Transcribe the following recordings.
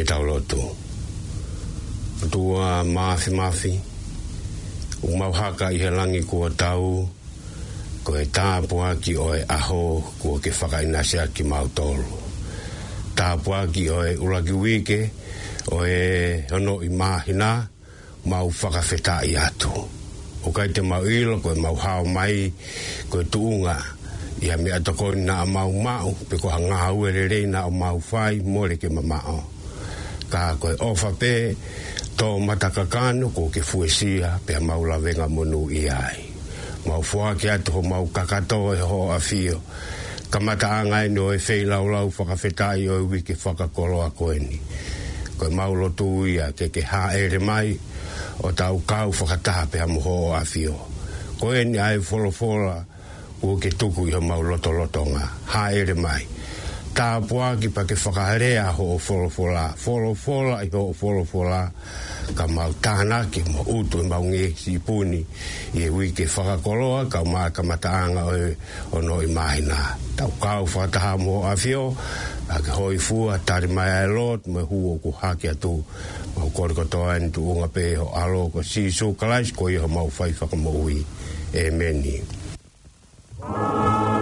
ke tau loto. Tua mafi o u mauhaka i he langi kua tau, ko e tāpua ki oe aho kua ke whakainasea ki mautolo. Tāpua ki oe uraki wike, oe ono i mahina, mau whakawhetā i atu. O kai te mau ilo, koe mau hao mai, koe tuunga, ia mea tokoi na mau mau, pe koha ngā uere rei na o mau whai, mōre ke mamao ta koe ofa pe tō matakakano ko ke fuesia pe maula venga monu i ai. Mau fua ke atu ho mau kakato e ho a fio. Kamata anga e no e fei lau lau whakafeta i o iwi ke whakakolo a koe ni. Koe mau lotu ia ke ke ha ere mai o tau kau whakata pe a muho a fio. Koe ni ai folofola o ke tuku i ho mau loto lotonga. Ha Ha ere mai ta poa ki pa ke whakare a ho folo folo folo fola i ho folo fola ka mau tāna ki ma utu i maungi e si puni e ui ke whakakoloa ka mā ka mataanga o, o no i mahi nā tau kau whataha mo a fio a ke hoi fua tari mai ai lot me hu o ku haki atu ma kore katoa en tu unga pe ho alo ko si su kalais ko i ho mau whai whakamaui e meni Amen.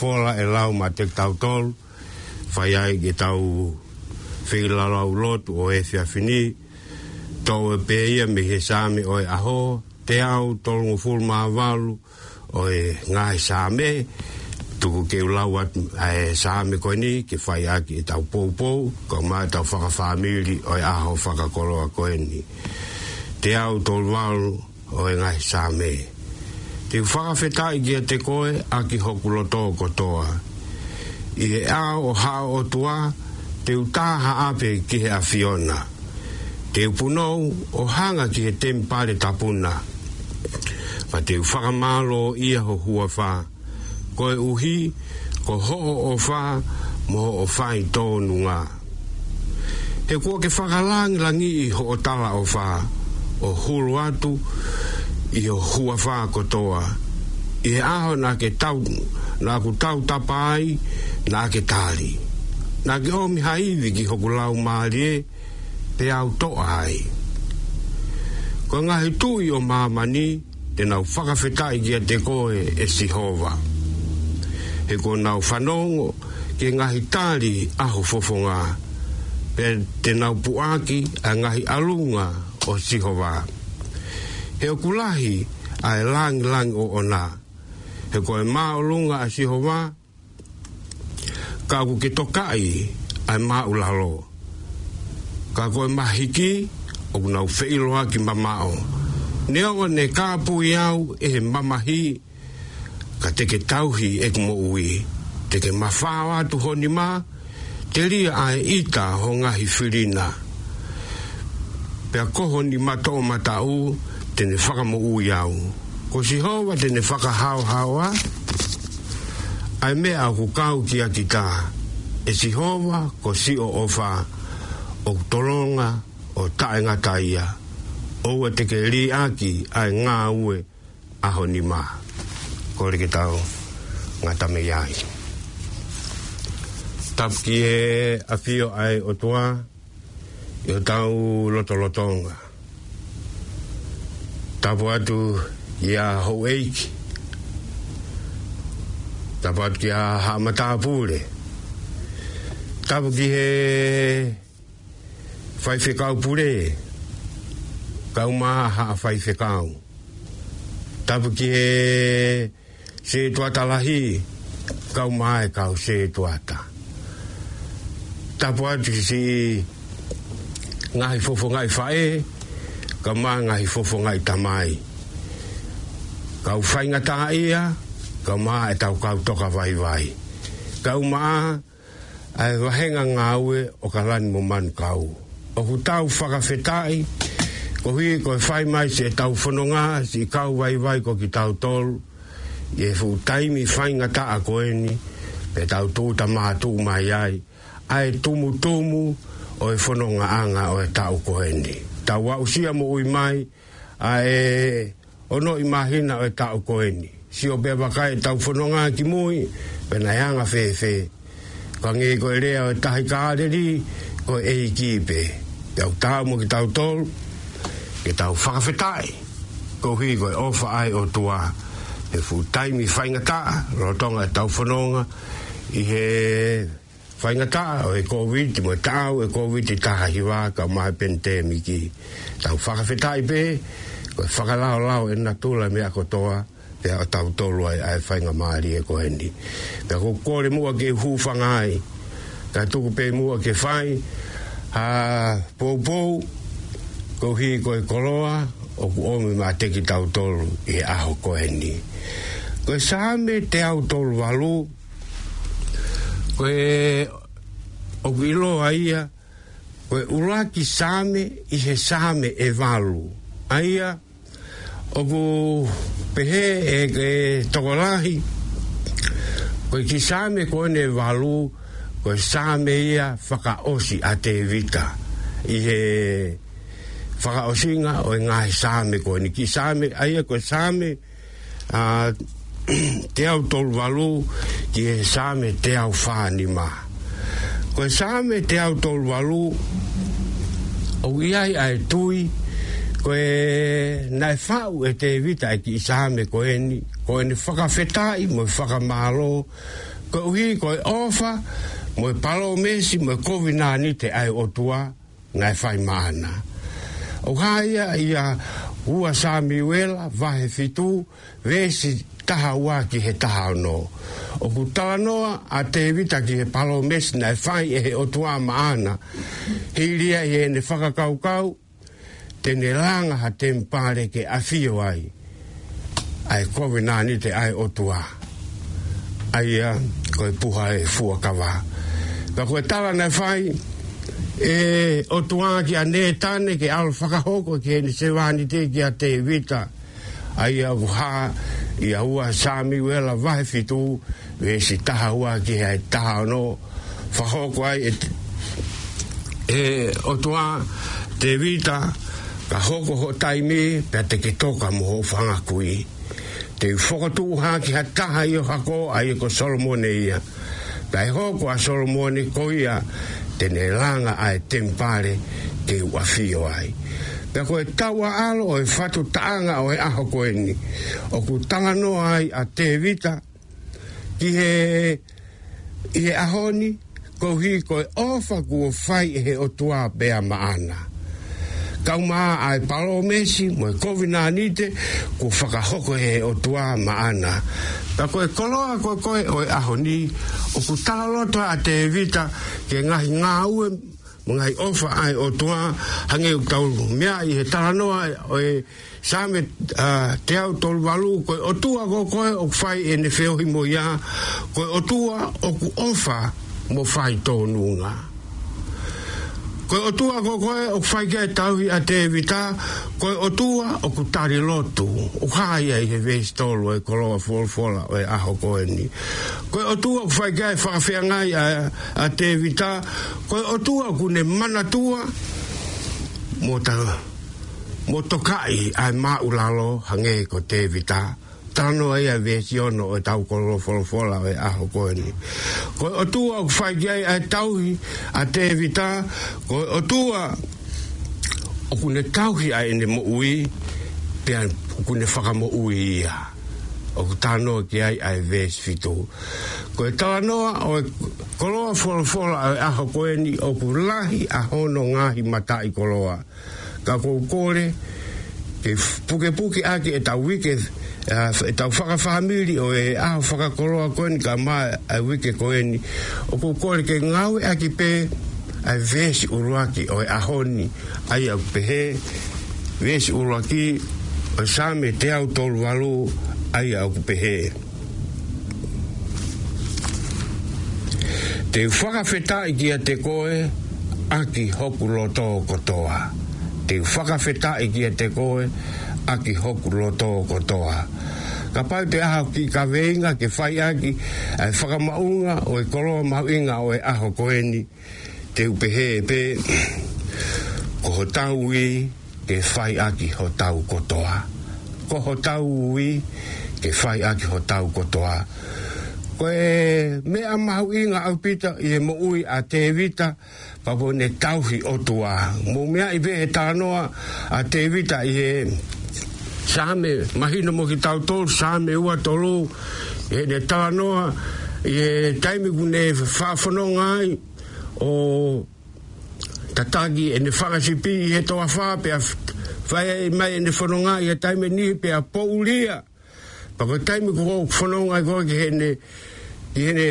fora e lau ma tek tau tol fai ai ge tau fei lalau lot o e fia fini tau e peia me he sami o aho te au tol ngu ful ma avalu o e ngā e sami tuku keu lau at e sami koi ni ke fai ai ge tau pou pou ka ma e tau whaka whamiri o aho whaka koloa koi ni te au tol valu o ngā e sami o ngā e sami te whakawhetā i gea te koe a ki hoku loto kotoa. I e a o ha o tua, te utaha ape ki he a Fiona. Te upunou o hanga ki he tempare tapuna. Ma te whakamalo ia ho hua whā. Koe uhi, ko ho o whā, mo ho o whai tōnu ngā. He kua ke whakalangi langi i ho o tala o whā. O hulu atu, i o hua whakotoa. I aho nā ke tau, nā ku tau tapa ai, nā ke tāri. Nā ke omi haiwi ki hoku lau maari e, te au toa ai. Ko ngahi tui o mamani, te nau whakawhetai ki a te koe e si hova. He ko nau whanongo, ke ngahi tāri aho fofonga, pe te nau puaki a ngahi alunga o si alunga o si hova he o kulahi a e lang lang o ona. He ko e maa o lunga a siho ka ku ki tokai a e maa ulalo. Ka ko e maa hiki o kuna ufeiloa ki mamao. Ne o ne ka apu iau e he mamahi ka teke tauhi e kumo ui. Teke mafawa tu honi maa, te lia a e ita hongahi filina. Pea koho ni mata o mata uu, tene faka mo u yau. Ko si hoa tene faka hao hawa, ai me a kukau ki a tika E si hoa ko si o ofa, o toronga, o taenga taia. te teke li aki ai ngā ue aho ni mā. Ko reke tau ngā tame iai. Tapki e a fio ai o tua, i o tau loto lotonga tapu atu i a hau eiki. Tapu atu ki a hamata apure. Tapu ki he whaifekau pure. Kau maha ha whaifekau. Tapu ki he se tuata lahi. Kau maha e kau se tuata. Tapu atu ki si ngahi fofo ngahi whae. Tapu atu ki si ngahi fofo ngahi whae ka maanga hi fofonga i tamai. Ka uwhainga tā ia, ka maa e tau kau toka vai vai. Ka umaa, ai e wahenga ngā ue o ka lani mo manu kau. O ku tau whakawhetai, ko hui ko e whai mai se e tau whanonga, si kau vai vai ko ki tau tolu, i e fu taimi whainga tā a koeni, pe tau tūta maa tū mai ai, ai tumu tumu o e whanonga anga o e tau koeni taua usia mo ui mai a e ono imahina o e tau koeni. Si o pia wakai tau fononga ki mui, pena yanga fefe Kwa ngei ko e rea o e tahi kaareri, ko e i te Tau tau mo ki tau tolu, ke tau whakawhetai. Ko hui ko e ofa ai o tua. E futai mi whaingata, rotonga e tau fononga i he whainga o e COVID, mo e tāu, e COVID i tā hiwā, ka mai pen te miki. Tau whakawhetai pe, ko e whakalao lao e na tūla mea kotoa, pia o tau tolu ai e ai whainga maari e ko hendi. Pia ko kore mua ke hūwhanga ai, ka tuku pe mua ke whai, a poupou, ko hi ko e koloa, o ku omi mā teki tau tolu e aho ko hendi. Ko e sāme te au tolu walu, koe o wilo aia koe ura ki sāme i he sāme e walu aia o pehe e, e tokolahi koe ki sāme koe ne walu koe sāme ia whakaosi a te vita i he whakaosinga o e ngā he sāme koe ni ki sāme aia koe sāme a te au tolu valu ki e sāme te au whāni Ko e sāme te au tolu valu au iai ai tui ko e nai whau e te vita e ki sāme ko e ni ko e whakawhetai mo e whakamālo ko e uhi ko e ofa mo e palo mesi mo e kovinā te ai otua nai whai māna. O kāia ia ua sa miuela vahe fitu vesi taha ua ki he taha no. O ku taha noa a te evita ki he palo mesina e fai e he otua maana. He lia i e ne whakakaukau tene langa ha te mpare ke a fio ai. Ai kove nani te ai otua. Ai a koe puha e fuakawa. Ka koe tala na fai, e o tuā ki a nē tāne ke alo whakahoko ke ni se wāni te ki a te wita a ia wuhā i a ua sāmi wela vahe fitu we si taha ua ki hei taha no whakahoko ai e, e o tuā te wita ka hoko ho taimi pia te ki toka mo ho whangakui te whakatu ha ki ha taha i o hako a e ko Solomone ia Pai hoko a Solomone koia tene langa ai tempare ke wafio ai. Pea koe taua alo o e fatu taanga o e aho koe ni. O ku tanga no ai a te vita ki he, he ahoni kouhi koe ofa kua fai e he o tua bea maana kau ma ai palo mesi mo e covid na nite ko faka hoko e o tua ma ana ta ko e kolo ko ko e o e o ku tala loto a te evita ke ngahi ngā ue ngai ofa ai o tua hangi o tau mea ai he tala noa o e Same te au tolu valu ko o tua ko koe o fai e feo himoya ko koe o tua o ku ofa mo fai tō nunga ko o tua ko ko o fai ke tau i ate vita ko o tua o ku tari lotu o hai ai he ve stolo e ko loa fol fola o e aho ko ni ko o tua o fai ke fa fa ngai a ate vita ko o tua ku ne mana tua mo ta mo to kai ai ma ulalo hange ko te vita tano ai a vesiono o tau kolo folofola o e aho koeni. Ko o tua o whaigiai a tauhi a te evita, ko o tua o kune tauhi a ene mo ui, pean o kune whakamo ui ya O ku tano ki ai a e ves fitu. Ko e talanoa o e koloa folofola o e aho koeni o ku lahi a hono ngahi mata i koloa. Ka ko kore, ke puke puke aki e tau wiketh, Ah, e tau whaka whamiri o e aho whaka koroa koeni ka maa a wike koeni o ko kore ke ngawe aki pē a vēsi uruaki o e ahoni ai au pehe vēsi uruaki o sāme te au tolu walo ai au pehe te feta i kia te koe aki hoku lo tō kotoa te feta i kia te koe aki hoku lo tō kotoa. Ka pau te aho ki ka veinga, ke whai aki, e whakamaunga, o e koloa mawinga, o e aho koeni, te upe he e pē, ko ho tau i, ke whai aki ho tau kotoa. Ko ho tau i, ke whai aki ho tau kotoa. Ko e mea mahu inga au pita i e mo ui a te vita papo ne tauhi o tua. Mo mea i vehe tānoa a te vita i e same mahino mo ki tau same ua tolu e ne tala noa e taimi ku ne whawhanonga o tatagi e ne whakasipi i he toa whaa pe a e mai ne fononga i e taimi ni pe a poulia pa ko taimi ku kou whanonga i koki he ne ne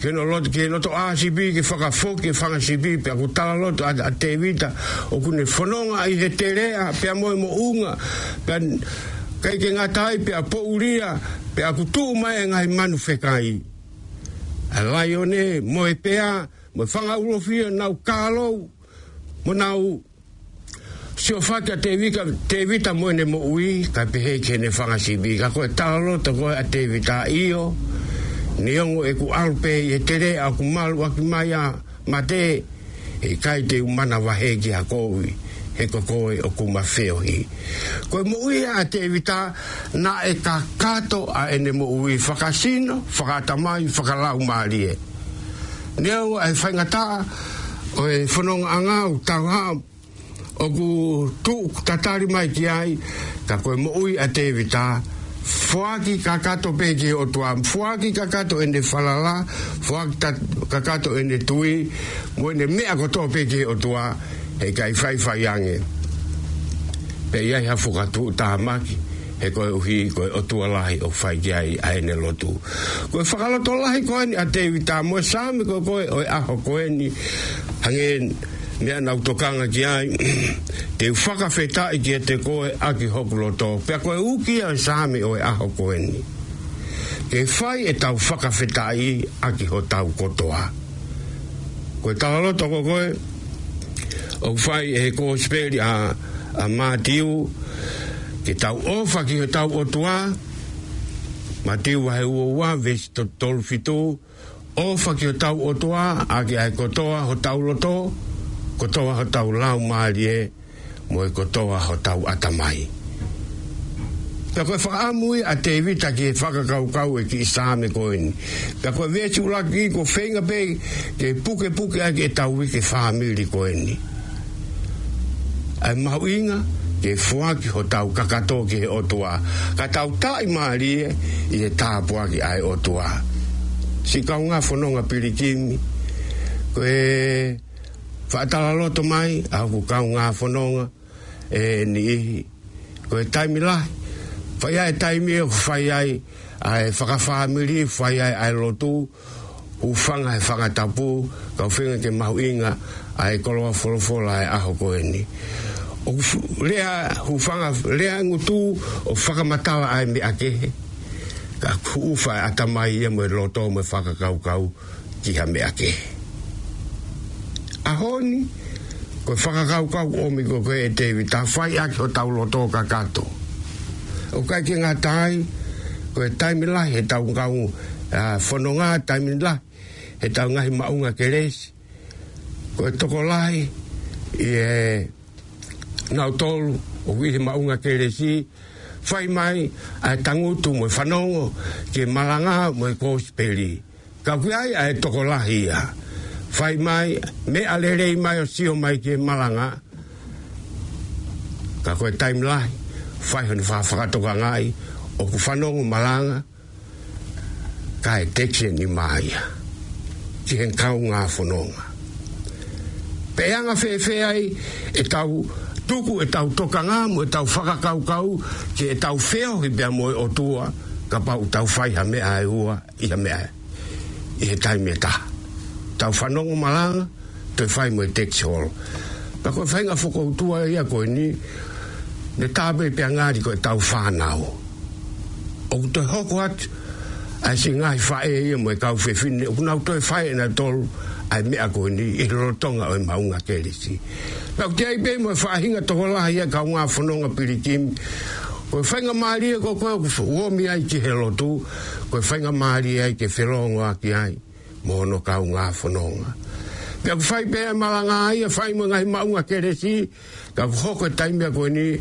ke no lot ke no to ACB ke faka foki ke faka CB pe ku tala lot a, a te vita o ku ne fononga i he tere a pe a moe mo unga pe a ke ngā tai pe a po uria pe a ku tū mai e ngai manu whekai a lai mo ne moe pe a moe whanga ulofia nau kalo mo nau Si o whakia te vita, te vita moe ne mo ui, ka pehe ke ne whanga si ka koe tālo, te koe a te vita io, Niongo e ku alpe e tere a ku malu a ki mai a mate e kai te umana wahegi a kowi e kokoe o ku mafeo hi. Koe mo ui a te evita na e ka kato a ene mo ui whakasino, whakatamai, whakalau maalie. Niongo e whaingata o e whanonga anga o tanga o ku tuk tatari mai ki ai ka koe mo ui a te evita na fuaki kakato peke o tua fuaki kakato ende falala fuaki kakato ende tui mo ende mea koto peke o tua e kai fai fai ange pe ia hafu katu tahamaki e koe uhi koe o tua lahi o fai ki ai ne lotu koe whakalato lahi koe ni a te iwi tā moe sāmi koe koe oi aho koe ni hangen mea nau utokanga ki ai te whakawheta i ki e te koe aki hokuloto pia koe uki a sami o e aho koe ni ke whai e tau whakawheta i aki ho tau kotoa koe tawaloto ko koe o whai e koe speri a a mātiu ke tau ofa ki ho tau otoa mātiu wa he ua ua vesi tolfitu ofa ki ho tau otoa aki ai kotoa ho tau lotoa kotoa ho tau lau maari e, mo e kotoa ho tau atamai. Ka koe whakaamui a te evita ki e kau e ki isaame koini. Ka koe vetu laki ki ko whenga pei, ke puke puke ai ke tau wiki whaamili koini. Ai mau inga, ke fuaki ho tau kakato ki he otua. Ka tau tai maari e, i e tāpua ki ai otua. Si kaunga whanonga pirikimi, koe... Kwe faatala loto mai aku kau un whanonga e ni ihi ko e taimi lahi fai ai taimi e fai ai ai whakawhamiri fai ai ai lotu u whanga e whangatapu ka whinga ke mahu inga ai koloa wholofola ai e aho ko eni o lea u whanga lea ngutu o faka whakamatawa ai mi ake ka ku ufa atamai ia e mo loto mo e whakakau kau ki ha me ake ahoni ko whakakau kau omi ko koe e tewi ta whai aki o tau lo tōka kato o kai ki ngā tai ko e taimi lai he tau ngau uh, whanonga taimi lai he tau ngahi maunga keresi ko e toko lai i e nau tolu o wiri maunga keresi fai mai ai tangutu mo e whanongo ki malanga mo e kōsperi ka kuiai ai toko lai ia fai mai me alere mai o sio mai ke malanga ka koe time lai fai hana wha whakatoka ngai o ku whanongu malanga ka e teche ni mai ki hen kau ngā whanonga peanga whewheai e tau tuku e tau toka ngā mo e tau whakakau kau ki e tau wheo hi bea moe o tua ka pau tau fai ha mea e ua i ha mea e he taimi e taha tau whanongo malanga, te whai mo e tex hall. Pa koe whainga whakautua e ia koe ni, ne tāpe pia ngāri koe tau whanau. O te hoko atu, ai si ngāi whae ia mo e kau whewhine, o kunau toi whae e na tolu, ai mea koe ni, i rotonga o e maunga kerisi. Pa koe te aipe mo e whahinga toko laha ia kau ngā whanonga pirikimi, Koe whainga maari e koe koe uomi ai ki helotu, koe whainga maari e ai ki whelongo aki ai mo no ka un afono nga pe ku fai pe ma nga ai fai mo nga ma un a keresi ka ho ko tai me ko ni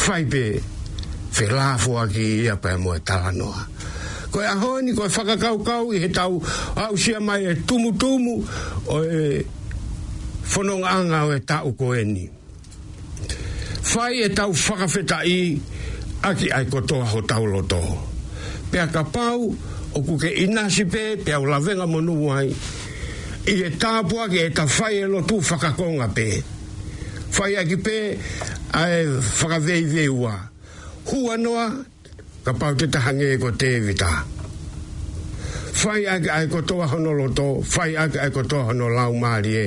fai pe fe la fo a ki ia pe mo ta no ko a ho ni ko fa ka ka u i he tau a u sia mai e tumu tumu o e fono nga o e ta u ko e ni fai e tau fa ka fe ta i aki ai ko to ho tau lo to pe ka pau o kuke inasi pe pe au lavenga monu wai i e tāpua ke e ta whai e lotu whakakonga pe whai aki pe a e whakavei veua hua noa ka pau te tahange e ko te evita whai aki ai kotoa hono loto whai aki ai kotoa hono lau maari e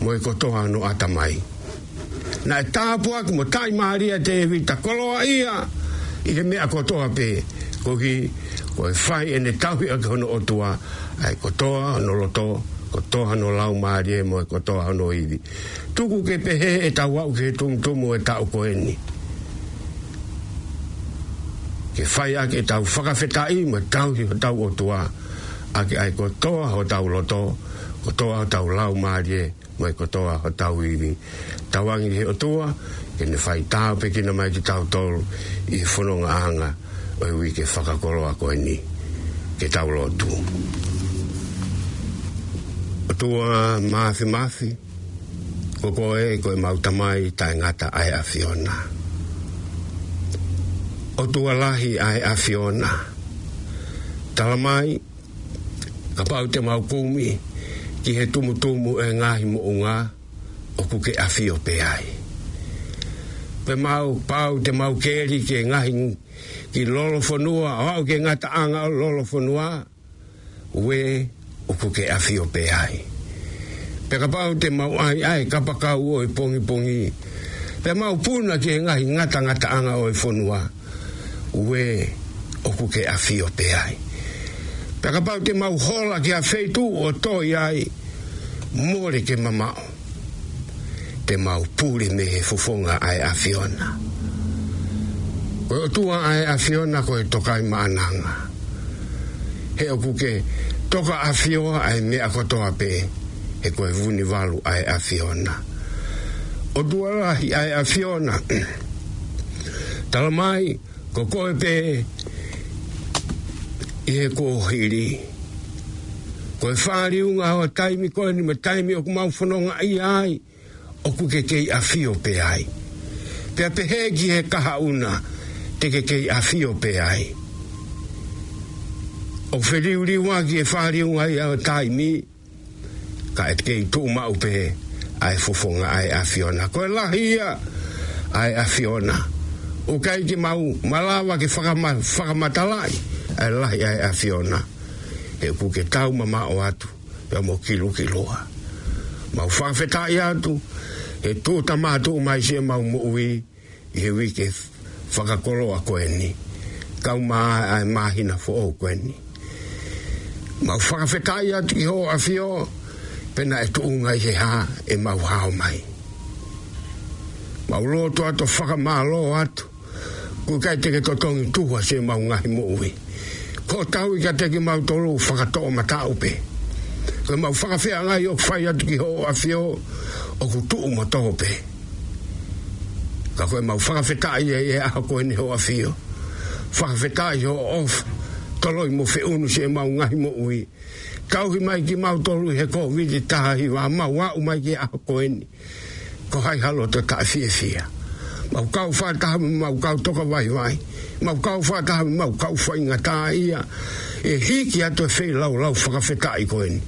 mo e kotoa hono atamai na e tāpua ki mo tai maari e te evita koloa ia i he mea kotoa pe ko ki ko e fai e ne tawhi a kono o tua ai kotoa no loto kotoa no lau maari e mo e ko no iwi tuku ke pehe e tau au ke tung e tau ko eni ke fai a ke tau whakawhetai i mo tauhi o tau o tua a ai kotoa toa ho tau loto ko toa tau lau maari e mo e ko toa ho tau iwi tauangi he o tua ke ne fai tau pe kina mai ki tau tolu i whanonga anga oi wi ke whakakoro a koe ni ke taulo tu o tua maafi maafi ko koe koe mautamai tae ngata ai a Fiona o tua lahi ai a Fiona talamai ka pau te maukumi ki he tumutumu e ngahi mo unga o kuke a Fiona pe ai pe mau pau te mau keri ke ngahi ngu i lolo fonua o ke ngata anga o lolo fonua we o ku afi o pe ai pe ka pau te mau ai ai ka pa uo i pongi pongi pe mau puna ke ngahi ngata ngata anga o i fonua we o ku afi o pe ai pe ka pau te mau hola ke a feitu o toi ai more ke mamao te mau puri me he fufonga ai afiona ai o tu ai a fiona ko e toka i He o puke, toka a fioa ai mea kotoa pe, he ko e vuni walu ai a fiona. O tua rahi ai a fiona, talamai ko e pe, i ko hiri. Ko e un a o mi koe ni me taimi o kumaufononga i ai, ai o kuke kei a fio pe ai. Pea pehegi he he kaha una, te ke kei a fio pe ai. O whiri uri wā ki e whāri unga i au tai mi, ka e kei tū mau pe ai fufonga ai a fiona. Koe lahia ai a fiona. O kei ki mau malawa ki whakamatalai ai lahi ai a fiona. E upu ke tau mama o atu, e mo kilu ki loa. Mau whawhetai atu, e tūta mātū mai se mau mu'ui, i he wiki whakakoro a koe ni. Kau mā ai māhina fo o koe ni. Mau whakawhekai atu ki ho a fio, pena e tu unga i he hā e mau hao mai. Mau roto atu whakamālo atu, ku kai teke kotongi tuha se mau ngahi mo ui. Ko tau i ka teke mau tolu whakato o mata upe. Ko mau whakawhea ngai o whai atu ki ho a fio, o ku tu umatopee ka koe mau whakawhika i e e aha koe ni hoa whio. Whakawhika i ho of toloi mo whi unu se mau ngahi mo ui. Kauhi mai ki mau tolu he ko vidi taha hi wa mau wau mai ki aha koe ni. Ko hai halo te ka fie fia. Mau kau whakaha mi mau kau toka vai vai. Mau kau whakaha mi mau kau whainga tā ia. E hiki to e whi lau lau whakawhika i koe ni.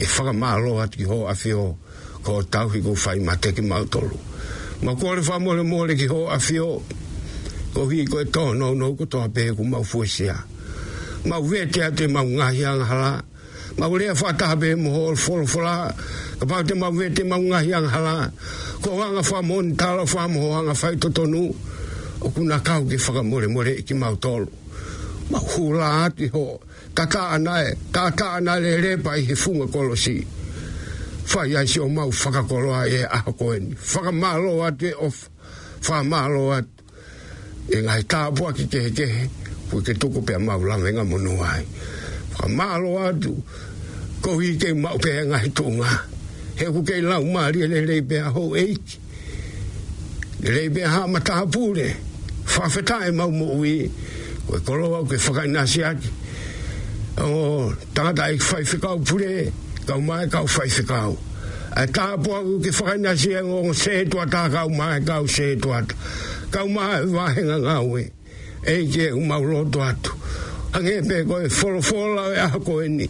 E whakamaloa ki ho a whi ho ko tauhi ko whai ma teki mau tolu ma ko le famo le mole ki ho afio ko hi ko to no no ko to pe ku ma fuesia ma vete ate ma nga hi hala ma ole fa ta be mo hol fol fola ka pa te ma vete ma nga hi hala ko wa nga fa mon ta lo fa mo wa nga fa to to nu o ku na ka ki fa mole mole ki ma tol ma hula ati ho Kaka anae Kaka ka anae le le pa i he kolosi fai ai se o mau koroa e aho koe ni. Whakamalo ate o whamalo ate. E ngai tāpua ki kehe kehe, pui ke tuku pia mau langenga munu ai. Whamalo ko kohi ke mau pia ngai tunga. He ku kei lau maari ele lei pia ho eiki. Lei pia hama tāpure, whawhetā e mau mo ui. Koe koroa, koe whakainasi ake. O, tangata e fai whikau pure kau mai kau fai se kau. Ai ka po u ki fai na si ang ong se tua ka kau mai kau se tua. Kau mai vahe nga ngawe. E je u mauro tua tu. Ange pe koe folo folo e ako e ni.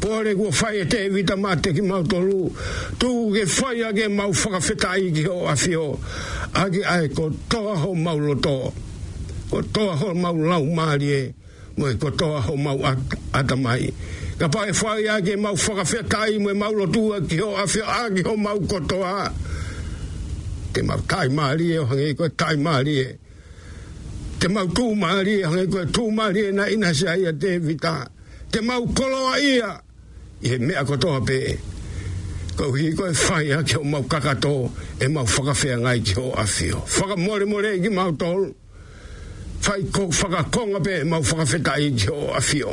Pore kua fai e te evita mate ki mau tolu. Tu ke fai ke mau whakawhetai ki o afi o. Ake ai ko toa ho mauro toa. Ko toa ho mau lau maari e. Moe ko toa ho mau atamai. Ake ka pae ia ake mau fa tai mwe mau lotua ki ho awhia ake ho mau kotoa te mau tai maari e hange i koe tai maari e te mau tū maari e hange i koe tū maari e na ina sha ia te vita te mau koloa ia i he mea kotoa pe e. ko hi koe whai ake ho mau to e mau fa fa ngai ki ho mo whaka mo le e ki mau tol Fai ko fa ka whakakonga pe e mau fa whakawhetai ki ho awhia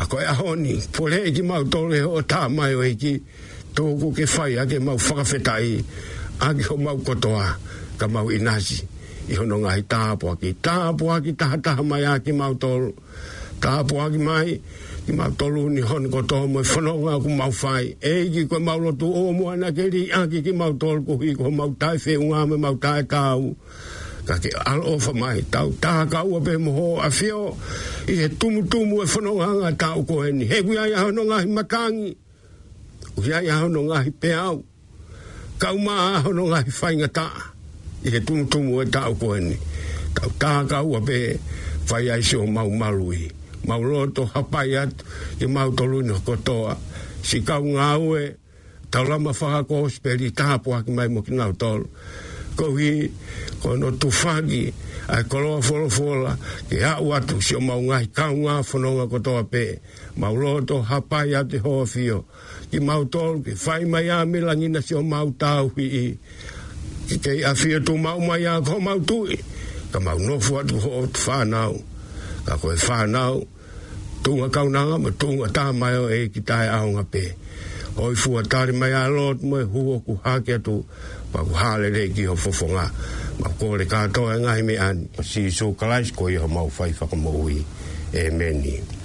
ma koe ahoni, pole eki mau tole o tā mai o eki, tōku ke whai ake mau whakawhetai, ake o mau kotoa, ka mau inasi, i hono ngai tāpua ki, tāpua ki taha taha mai ake mau tolu, tāpua ki mai, ki mau tolu ni hono kotoa moi, e whanonga ku mau whai, eki koe mau lotu o mua na keri, ake ki mau tolu kuhi, ko mau tai whiunga me mau tai kāu, ka ke al o fa mai tau ta ka u be mo ho a fio i he tumu tumu e fono nga ta u ko en he wi ai ha no nga makangi u ai ha no nga pe au ka u ma no nga fa nga ta i he tumu tumu e ta u ko en ta ta ka u be fa ai so ma u marui ma u loto ha pa ya i ma u tolu no ko to si ka u nga u e Tau lama whakako hospeli, taha poha ki mai mo ki nau tolu kohi ko no tufagi a kolo folo fola ke a watu si o maunga i kaunga fononga kotoa pe mauloto hapa ate hoa fio ki mautol ki fai mai a milangina si o mautau hi ki te a fio tu mau mai a ko mautui ka maunofu atu hoa tu whanau ka koe whanau tunga kaunanga ma tunga tā mai e ki tai aunga pe oi fua tari mai a lot mai huoku ku hake atu ma ku hale rei ki ho fofo ngā. Ma ku ole kātoa e ngahi me an Si su kalaisko i ho mau fai whakamau i. Amen. E Amen.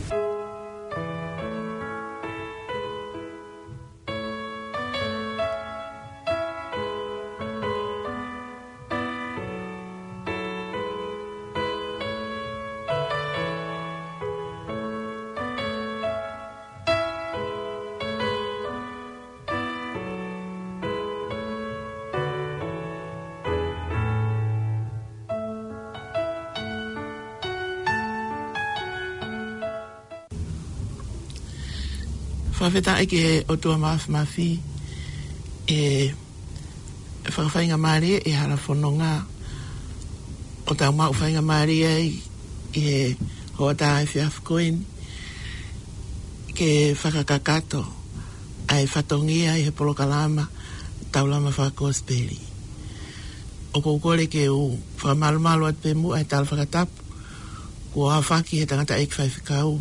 faafeta ai ke e e o tua maafimafi e faafaiga malie e halafonoga o taumau faiga malie ai e hoata e feafkoin ke fakakakato ae fatogia i he polokalama taulama faakospeli o koukole keu faamalomalo atu pemua e talafakatapu kua afaki he tagata aikifaifikau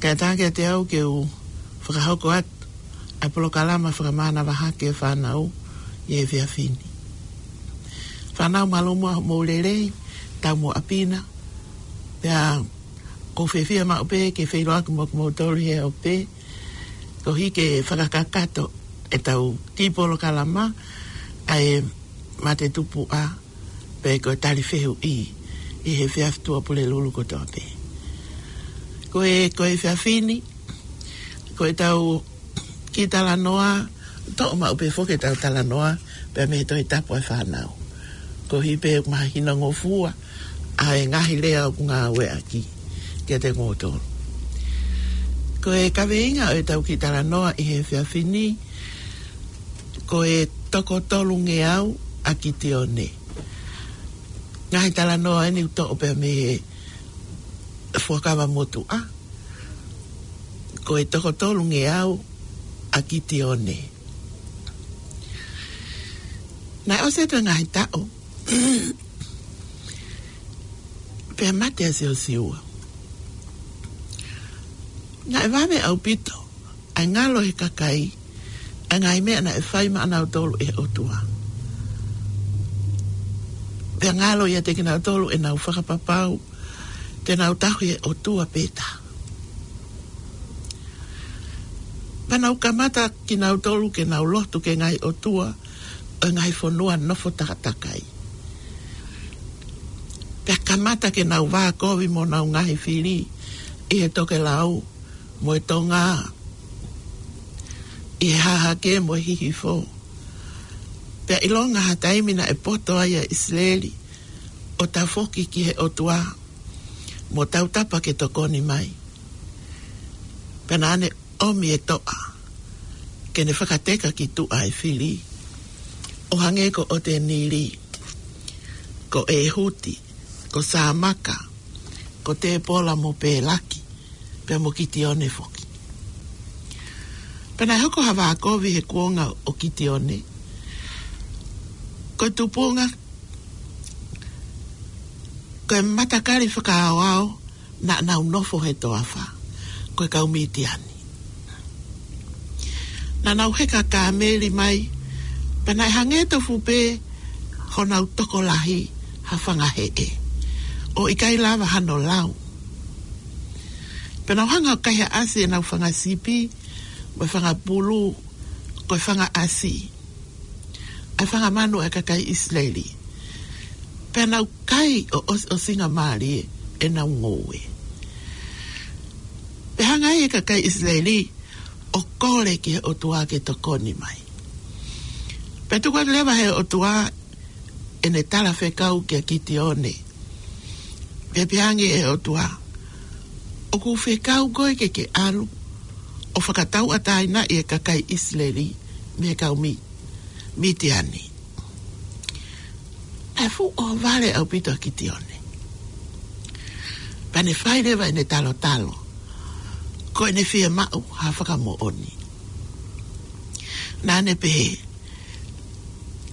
kaiatagakea te au keu whakahauko atu, ai polo kalama mana whakamana wahake whanau, ia ewe awhini. Whanau malomua maulerei, tau mo apina, ya ko whewhia ma upe, ke whiro aku mo kumotori he upe, ko hi ke fa hike whakakakato, e tipo lo kalama, e mate tu tupu a, pe ko tari whehu i, i he whiaf tua pule lulu ko pe Ko e, ko e whiafini, ko e tau ki tala noa to o mau pe foke tau tala noa pe me to e tapu e whanau ko hi pe mahina ngō fua a e ngahi lea o ngā ue aki ki te ngōtoro ko e kawe inga o e tau ki tala noa i he whia fini ko e toko tolu nge au a ki te o ne ngahi tala noa e ni uto o pe me e fuakawa motu a ko e toko tolu nge au a kiti one. Na o se tonga he tao. Pea mate a seo si ua. Na e vame au pito, a ngalo he kakai, a ngai mea na e fai maana o tolu e o tua. Pea ngalo ia teki na tolu e na whakapapau, te na tahu e o tua petaa. pana uka mata ki nau tolu ke nau lotu ke ngai o tua e ngai whonua nofo takatakai. Pea kamata ke nau wā kovi mo nau ngai whiri i he toke lau mo e tonga i he haha ke mo e hihi fō. Pea ilonga ha taimina e poto aia Israeli o ta foki ki he o tua mo tau tapa ke tokoni mai. Pena ane o mi e toa ke ne whakateka ki tu ai e whiri o hange ko o te niri ko e huti ko sa maka ko te pola mo pe laki pe mo ki te one foki pena hoko hawa a kovi he kuonga o ki te one ko tupunga ko e matakari whaka ao ao na nau nofo he toa wha ko e kaumiti ani na nau heka ka meri mai, pana e hange to fupe, ho nau toko lahi hawhanga he e. O ikai lava hano lau. Pana hanga o kaha asi e nau whanga sipi, koe fanga bulu, koe whanga asi. Ai whanga manu e kakai isleli. Pana kai o, o, o singa maari e nau ngowe. Pe hanga e kakai isleli, o kore ke he otua ke to koni mai. Petu kwa lewa he otua ne tala fekau ke kiti one. Pepeange he otua. O ku fekau koe ke ke aru o whakatau ataina i e kakai isleri me kau mi. Mi te ani. E fu o vale au pito kiti one. Pane e ne talo talo ko ne fi ma o ha fa mo oni na ne e e pe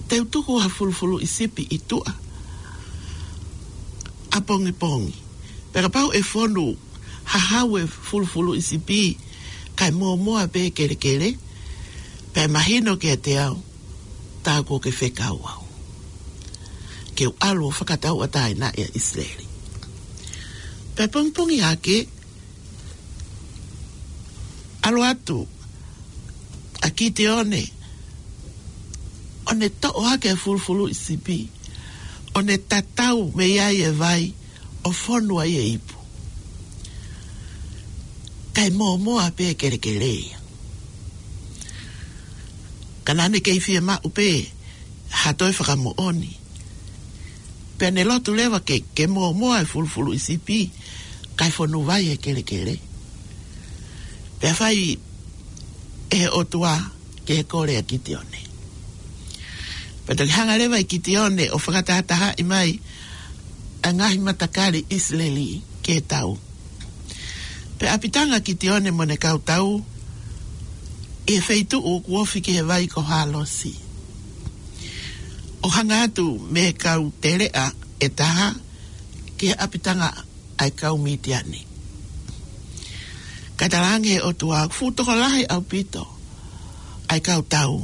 te tu ko ha fulu fulu isipi i tu a pong pong pero pa e fondo ha ha we fulu fulu isipi kai mo mo a be kere kere pe imagino ke te ao ta ko ke fe ka wa ke alo fa ta wa ta na ya israeli pe pong pong ya ke alo atu a kite one one to'o ake e fulufulu isipi one tatau me ia ie vai o fonu ai e ipu kai momoa pe kerekeleia kanane keifie ma'u pe hatoe fakamo'oni pea ne lotu lewa ke ke momoa e fulufulu isipi kai fonu vai e kelekele kere e fai e o tua ke kore a kite one. Pa tali hanga lewa i kite one o whakatahataha i mai a ngahi matakari isleli ke tau. Pe apitanga kite one mo kau tau e feitu u kuofi ke he vai ko halosi. O hanga atu me kau tere e taha ke apitanga ai kau mitiani. ane katarange o tua futoko lahi au pito ai kau tau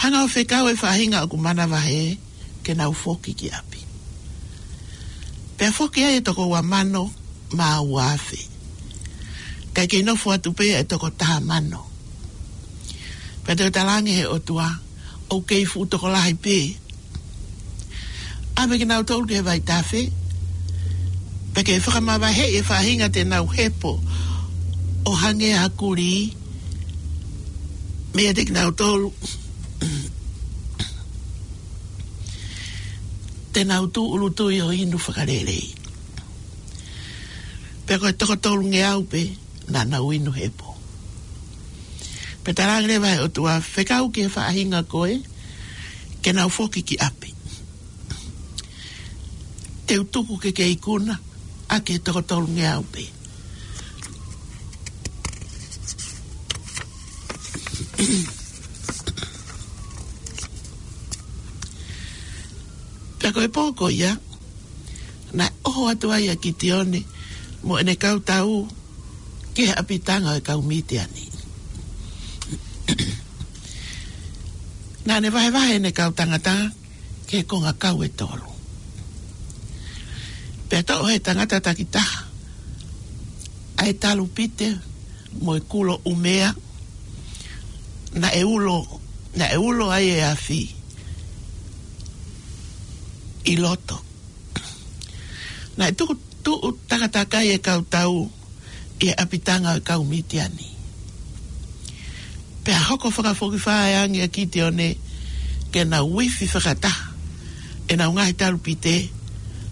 hanga o whekau e whahinga o kumana wahe ke nau foki ki api pe foki ai e toko wa mano ma wafe kai ke ino fuatu pe e toko ta mano pe te talange o tua o kei futoko lahi pe ame ke nau tolu vai tafe ta Pake e whakamawa he e whahinga te hepo. O hange a kuri. Me e nau tolu. te nau tu ulu tui o inu whakarerei. Pake e toko tolu nge au pe. Na nau inu hepo. Pe tara ngere vai o tua whekau ki e whahinga koe. Ke nau foki ki api. Teu tuku ke keikuna. Teu ke keikuna a ke tau tau nge au pe. Pako e pōko ia, na oho atu ai a ki te one, mo ene kau tau, ke apitanga e kau mite ani. Nā ne vahe vahe ne kau tangata, ke konga kau e tolu pe tau he tangata taki taha. Ai talu pite, moe kulo umea, na e ulo, na e ulo ai e afi. I loto. Na e tuku tuu tangata kai e kau tau, e apitanga e kau mitiani. Pea hoko whakafoki whae angi a kite o ne, ke na wifi whakata, e na unga he talu pite, e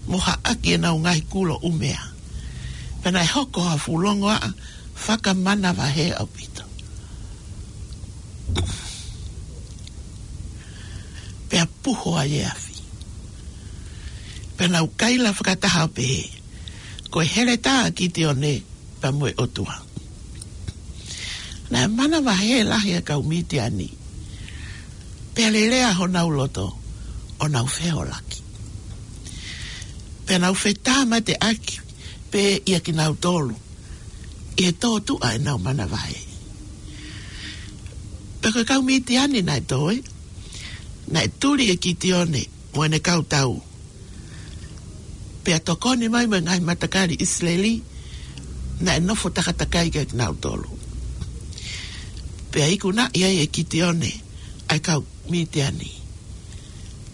mo ha aki e nau ngai kulo umea. Pena e hoko ha fulongo a whaka mana wa he au pito. Pea puho a ye afi. Pena u kaila whakataha pe he. Ko e hele taa ki te o ne pa mue otua. Na e mana wa he lahi a kaumiti ani. Pea lelea ho nau loto o nau feo laki pe nau fetama te aki pe ia ki nau tolu e tō tu ai nau mana vai pe ka kau mi te ani nai tōi e, nai tūri e ki te one o kau tau pe a tokone mai mai ngai matakari isleli nai nofo taka takai ke ki nau tolu pe a iku na iai e ki te one ai kau mi te ani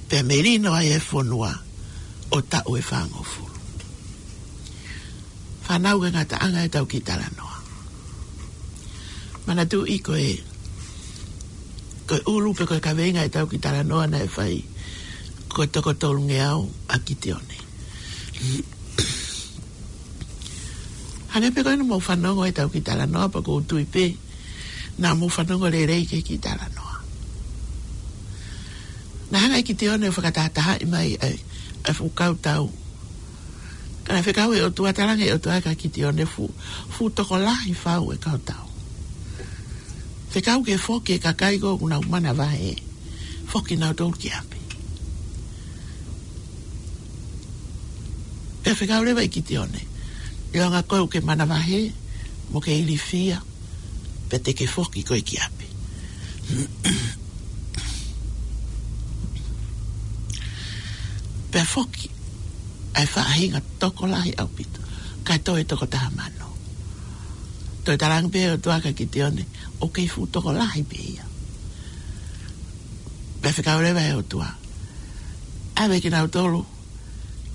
pe merino ai e fonua e o ta o e whaango fulu. Whanau ga ngata anga e tau ki tala noa. Mana tu i koe, koe ulu pe koe kawenga e tau ki tala noa na e whai, koe toko tolu au a ki te one. Hane pe koe no mou whanongo e tau ki tala noa, pa koe tui pe, na mou whanongo le rei ke ki tala noa. Na hanga i e ki te one o whakatahataha i mai ai, a fu kau tau. Kana fe kau e o tua taranga e o tua ka ki te one fu, fu toko lahi fau e kau tau. Fe kau ke foke ka kaigo una umana vahe, foke nao tau ki api. E fe kau lewa i ki te one, i langa koe uke mana vahe, mo ke ili fia, pe te ke foke koe ki api. pe foki ai fa hi ga toko la hi au pito ka to e toko ta mano to ta lang pe to ka ki te one o ke fu toko la hi pe ia pe fa ole ba o tua ave ki na tolo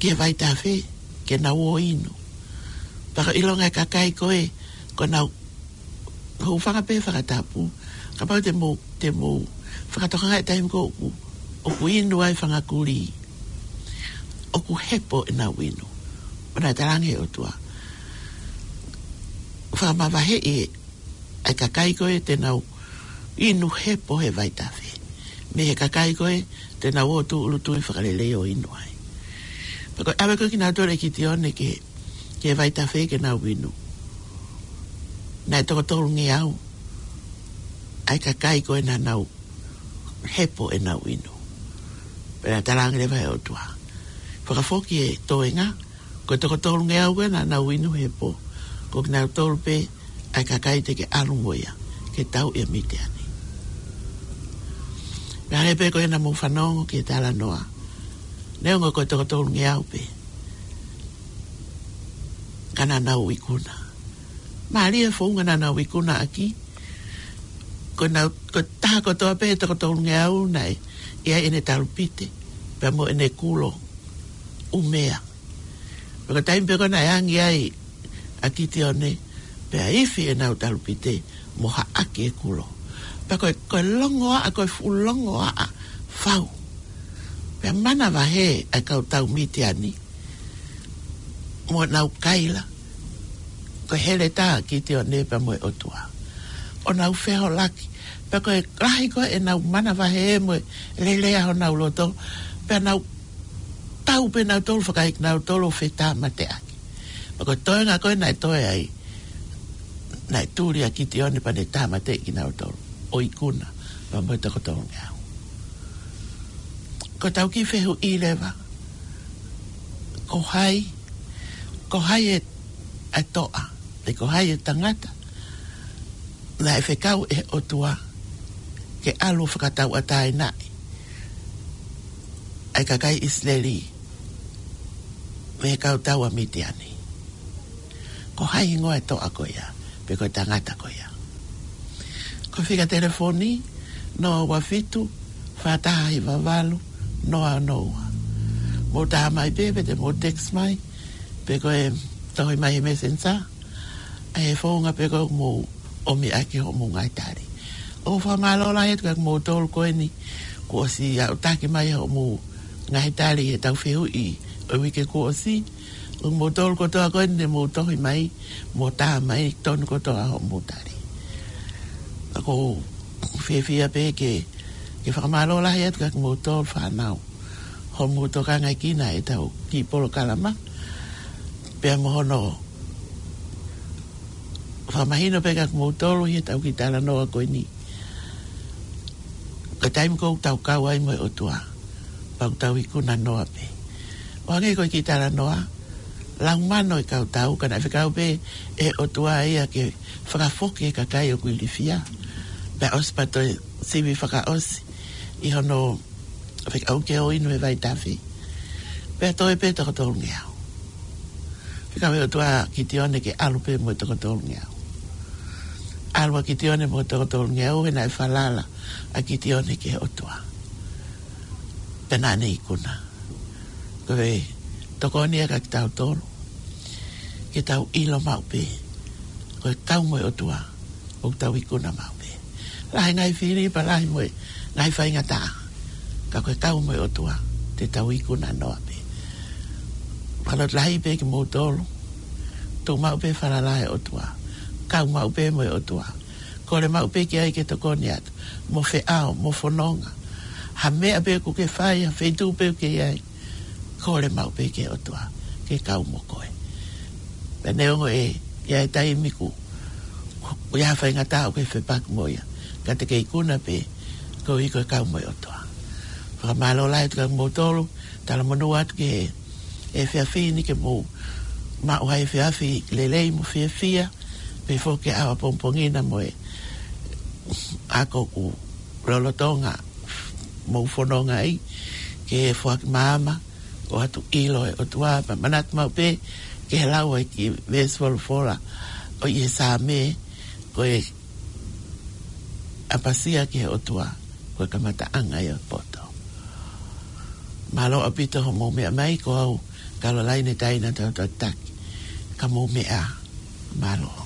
ki vai ta fe ke na o inu pa ka ilonga ka kai ko e ko na ho fa ka pe fa ta pu ka pa te mo te mo fa toka to ka ta o ku inu ai fa ka kuri ka o ku hepo e na winu. Mana e tarangi e otua. Wha ma wahe e, ai kakaiko e te nau, inu hepo he vai tawhi. Me he kakaiko e, te nau o tu ulu tui whakareleo inu ai. Pako, awe koki nga tore ki te one ke, ke vai tawhi ke nau winu. Na e toko tolu ngi au, ai kakaiko e na nau, hepo e nau inu. Pena e tarangi e vai otua whakafoki e toenga, ko te kotoro ngea ue na na winu he po, ko kina kotoro pe ai kakai te ke arungoia, ke tau e mite ani. Me re pe koe na mou whanongo ke tala noa, neo ngo koe te kotoro ngea ue pe, kana na uikuna. Ma ali e fo unga na uikuna aki, ko na ko ta ko to pe to ko to au nai ya ene talpite pe mo ene kulo umea. Pe ka taim pekona e angi ai a kiti o ne, pe a ifi e nau talupite mo ha aki e kulo. Pe koe koe longo a koe fulongo a a fau. Pe a mana va he a kau tau miti ani mo nau kaila koe hele ta a kiti o ne pe moe otua. O nau feho laki pe koe rahi koe e nau mana va he e moe lelea ho nau loto pe nau tau pe nau tolu whakaik nau tolu whi tā mate aki. Ma ko toi ngā koe nai toi ai, nai tūri a ki te one pa ne tā te ki nau tolu, o i kuna, ma mo te kotoa ngā au. Ko tau ki whihu i lewa, ko hai, ko hai e, e toa, te ko hai e tangata, nai whikau e o tua, ke alu whakatau atai nai, ai kakai isleli, ai kakai isleli, me e kau tau a miti ani. Ko hai ingo e ako ya pe koe tangata koia. Ko whika telefoni, no wa fitu, whataha i wawalu, no a noa. Mo ta mai bebe, te mo text mai, pe koe tohi mai i e mesensa, e whaunga pe koe mo omi aki ho mo ngai tari. O wha malola e tukak mo tolu ko ni, ko si ta ki mai ho mo ngai tari e tau whiu i, o i ke ko si o mo tol ko ta ko ne mo to hi mai mo ta mai ton ko to a mo ta ri ko fe fe a pe ke ke fa ma la ya ka mo tol fa na ho mo to ka ngai ki na e ta ki po lo kala ma pe mo no fa mai no pe ka mo tol hi ta ki ta la no ko ni ka taim ko tau ka wai mo o tua pa tau i ku na no a pe o ni ko ki tara noa la umano e kau tau kana fe kau pe e o tua e a ke whaka foke ka kai o kui lifia pe os pato e sibi whaka os i hono fe kau ke o inu e vai tafi pe to e pe toko tolu ngi au fe kau e o tua ki te ke alu pe mo e toko tolu ngi au alu a ki mo e toko tolu ngi na e whalala a ki ke o tua penane i kuna kuna koe toko ni aka ki tau tolo ki tau ilo maupe koe tau moe otua o tau ikuna maupe lahi ngai fili pa lahi moe ngai fai ngata ka koe tau moe otua te tau ikuna noa pe palo lahi pe ki mou tolo tu maupe fara lahi otua kau maupe moe otua kore maupe ki ai ke toko ni atu mo fe ao mo fononga ha mea pe ku ke fai ha fe tu pe ke iai kore mau pe ke otoa ke kau moko e pene o e ya e tai miku e o ya fa ngata o ke fe pak moya ka ke ikuna pe ko i ko kau moya otoa pa malo lai tu ka motoro tala mono at ke e fe afi ni ke mo ma o hai fe afi le lei mo fe fia pe fo ke awa mo e ako ku rolotonga mo fononga ai ke fo mama o atu ilo e o tua pa manat mau pe ke la o e ki ves vol fola o ye sa me ko e apasia ke o tua ko e kamata anga e poto malo a pito ho mo me mai ko au kalo lai ne na tau tau tak ka mo me a malo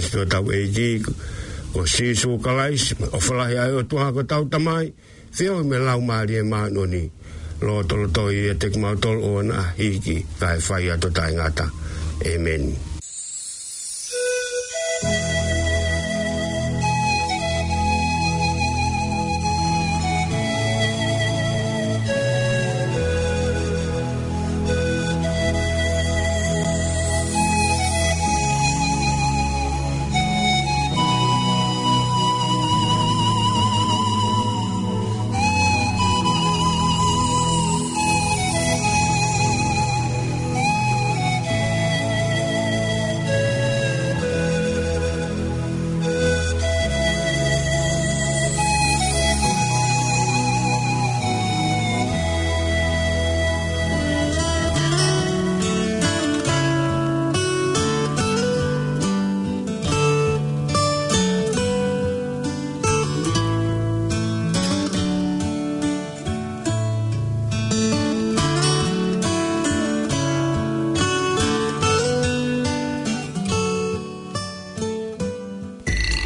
se to tau e di ko si su kalais o fala ya o tuha ko tau tamai fe me lau ma ri e ma no ni lo to lo to i e te ma to o na hi kai fa ya to tai ngata amen